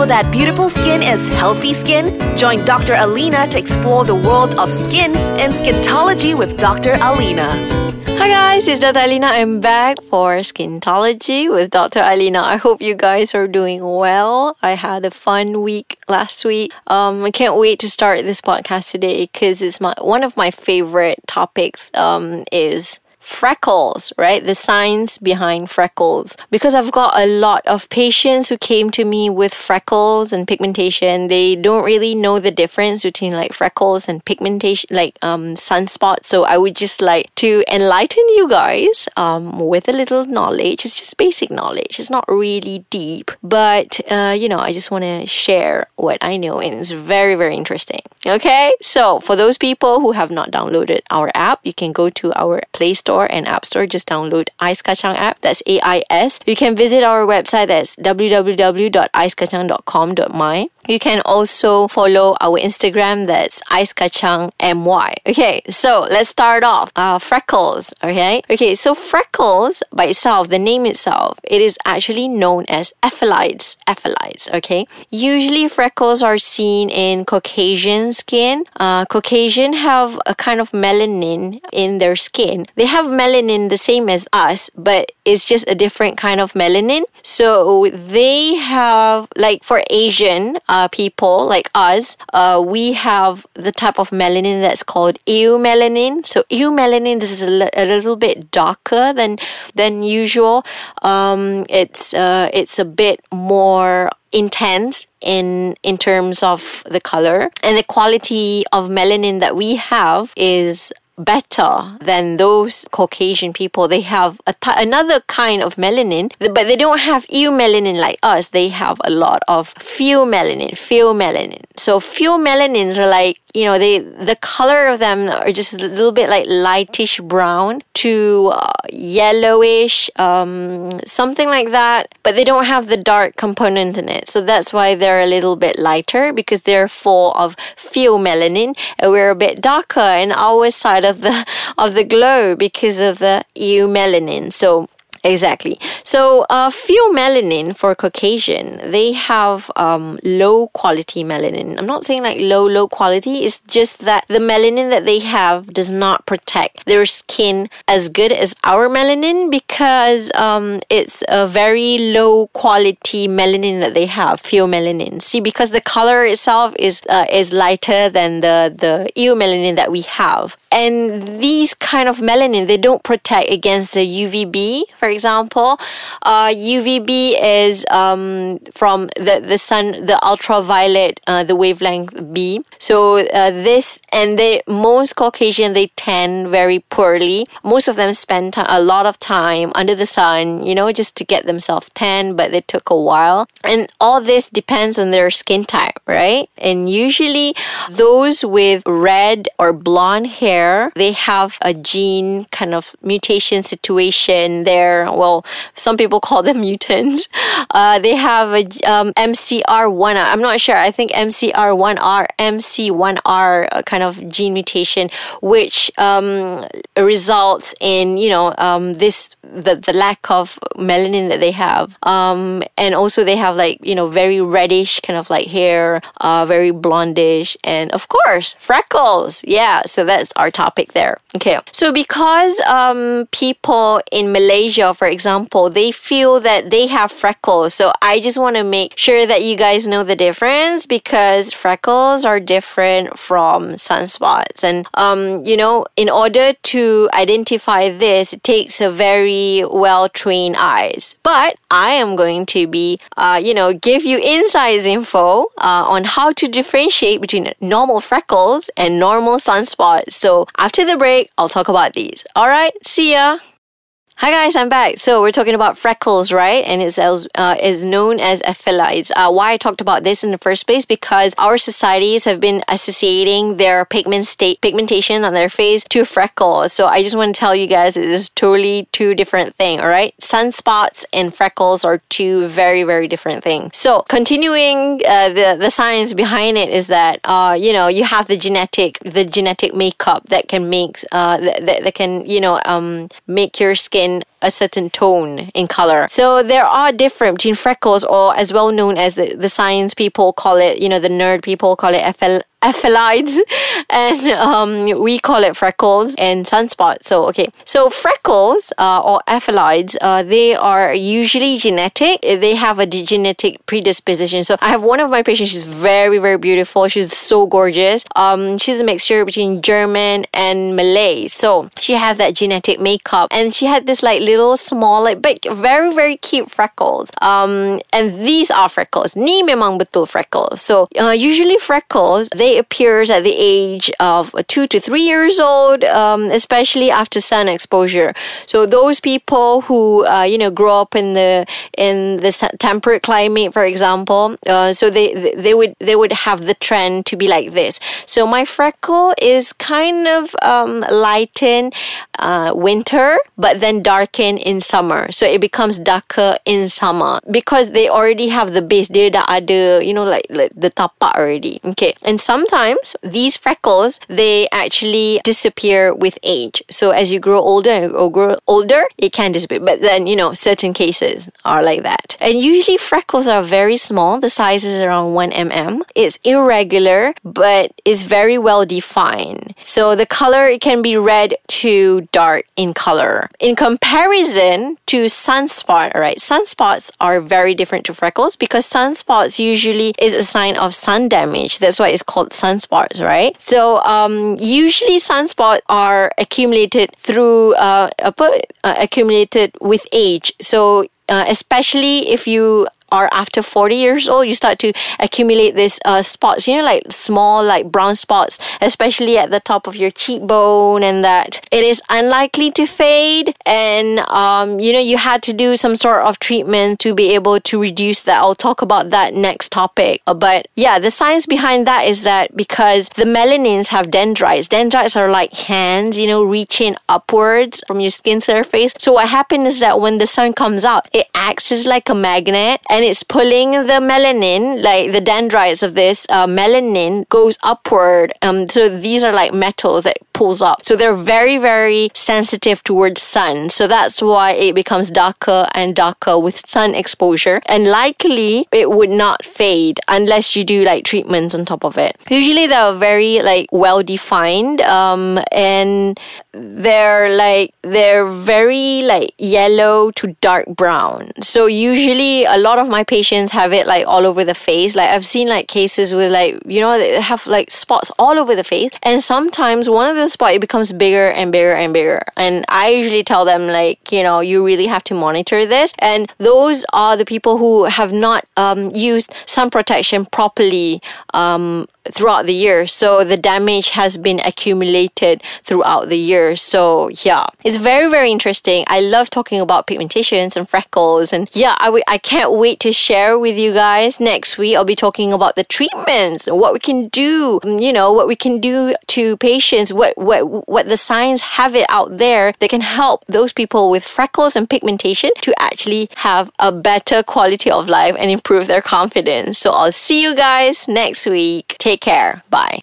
know that beautiful skin is healthy skin? Join Dr. Alina to explore the world of skin and skintology with Dr. Alina. Hi guys, it's Dr. Alina. I'm back for Skintology with Dr. Alina. I hope you guys are doing well. I had a fun week last week. Um, I can't wait to start this podcast today because it's my one of my favorite topics. Um, is freckles, right? The science behind freckles. Because I've got a lot of patients who came to me with freckles and pigmentation. They don't really know the difference between like freckles and pigmentation, like um, sunspots. So I would just like to enlighten you guys um, with a little knowledge. It's just basic knowledge. It's not really deep, but uh, you know, I just want to share what I know, and it's very, very interesting. Okay, so for those people who have not downloaded our app, you can go to our Play Store Store and App Store, just download Ais Kacang app. That's A I S. You can visit our website. That's www.aiskacang.com.my. You can also follow our Instagram. That's Ais Kacang My. Okay, so let's start off. Uh, freckles. Okay. Okay. So freckles by itself, the name itself, it is actually known as ephelides. Ephelides. Okay. Usually freckles are seen in Caucasian skin. Uh, Caucasian have a kind of melanin in their skin. They have melanin the same as us, but it's just a different kind of melanin. So they have, like for Asian uh, people like us, uh, we have the type of melanin that's called eumelanin. So eumelanin, this is a, little bit darker than than usual. Um, it's uh, it's a bit more intense in in terms of the color and the quality of melanin that we have is better than those Caucasian people. They have another kind of melanin, but they don't have eumelanin like us. They have a lot of pheomelanin, pheomelanin. So pheomelanins are like you know they the color of them are just a little bit like lightish brown to uh, yellowish um, something like that but they don't have the dark component in it so that's why they're a little bit lighter because they're full of pheomelanin and we're a bit darker and our side of the of the globe because of the eumelanin. So Exactly. So, uh, pheomelanin for Caucasian, they have um, low quality melanin. I'm not saying like low, low quality. It's just that the melanin that they have does not protect their skin as good as our melanin because um, it's a very low quality melanin that they have, pheomelanin. See, because the color itself is uh, is lighter than the the eumelanin that we have, and these kind of melanin they don't protect against the UVB, for example, uh, UVB is um, from the, the sun, the ultraviolet, uh, the wavelength B. So uh, this and they most Caucasian they tan very poorly. Most of them spend a lot of time under the sun, you know, just to get themselves tan, but they took a while. And all this depends on their skin type, right? And usually those with red or blonde hair, they have a gene kind of mutation situation there well, some people call them mutants. Uh, they have a um, MCR1. I'm not sure. I think MCR1R, MC1R uh, kind of gene mutation, which um, results in you know um, this the the lack of melanin that they have, um, and also they have like you know very reddish kind of like hair, uh, very blondish, and of course freckles. Yeah, so that's our topic there. Okay, so because um, people in Malaysia for example, they feel that they have freckles. So I just want to make sure that you guys know the difference because freckles are different from sunspots. And, um, you know, in order to identify this, it takes a very well trained eyes. But I am going to be, uh, you know, give you insights info uh, on how to differentiate between normal freckles and normal sunspots. So after the break, I'll talk about these. All right, see ya. Hi guys, I'm back. So we're talking about freckles, right? And it's uh, is known as ephelides. Uh, why I talked about this in the first place because our societies have been associating their pigment state pigmentation on their face to freckles. So I just want to tell you guys it is totally two different thing. All right, sunspots and freckles are two very very different things. So continuing uh, the the science behind it is that uh, you know you have the genetic the genetic makeup that can make uh, that, that, that can you know um, make your skin a certain tone in color. So there are different between freckles, or as well known as the, the science people call it, you know, the nerd people call it FL, ephelides and um, we call it freckles and sunspots so okay. So freckles uh, or ephelides uh, they are usually genetic. They have a genetic predisposition. So i have one of my patients she's very very beautiful. She's so gorgeous. Um, she's a mixture between german and malay. So she has that genetic makeup and she had this like little small like big very very cute freckles um, and these are freckles ni memang betul freckles so uh, usually freckles they appears at the age of two to three years old, um, especially after sun exposure. So those people who uh, you know grow up in the in the temperate climate, for example, uh, so they they would they would have the trend to be like this. So my freckle is kind of um, lighten uh, winter, but then darken in summer. So it becomes darker in summer because they already have the base. Dia dah ada you know like, like the tapak already. Okay, and sometimes these freckles they actually disappear with age. So as you grow older or grow older, it can disappear. But then you know certain cases are like that. And usually freckles are very small. The size is around one mm. It's irregular, but is very well defined. So the color it can be red to dark in color. In comparison to sunspot, right, sunspots are very different to freckles because sunspots usually is a sign of sun damage. That's why it's called sunspots, right? So um, usually sunspots are accumulated through uh, uh, accumulated with age. So uh, especially if you are after 40 years old, you start to accumulate these uh, spots, you know, like small, like brown spots, especially at the top of your cheekbone, and that it is unlikely to fade. And, um, you know, you had to do some sort of treatment to be able to reduce that. I'll talk about that next topic. Uh, but yeah, the science behind that is that because the melanins have dendrites, dendrites are like hands, you know, reaching upwards from your skin surface. So what happens is that when the sun comes out, it acts as like a magnet and and it's pulling the melanin, like the dendrites of this uh, melanin goes upward. Um, so these are like metals that pulls up. So they're very, very sensitive towards sun. So that's why it becomes darker and darker with sun exposure. And likely it would not fade unless you do like treatments on top of it. Usually they're very like well defined. Um, and they're like, they're very like yellow to dark brown. So usually a lot of my patients have it like all over the face. Like I've seen like cases with like, you know, they have like spots all over the face. And sometimes one of the spots it becomes bigger and bigger and bigger. And I usually tell them like, you know, you really have to monitor this. And those are the people who have not um, used sun protection properly um, throughout the year. So the damage has been accumulated throughout the year. So yeah, it's very, very interesting. I love talking about pigmentations and freckles. And yeah, I, w- I can't wait to share with you guys next week. I'll be talking about the treatments, what we can do, you know, what we can do to patients, what, what, what the science have it out there that can help those people with freckles and pigmentation to actually have a better quality of life and improve their confidence. So I'll see you guys next week. Take care. Bye.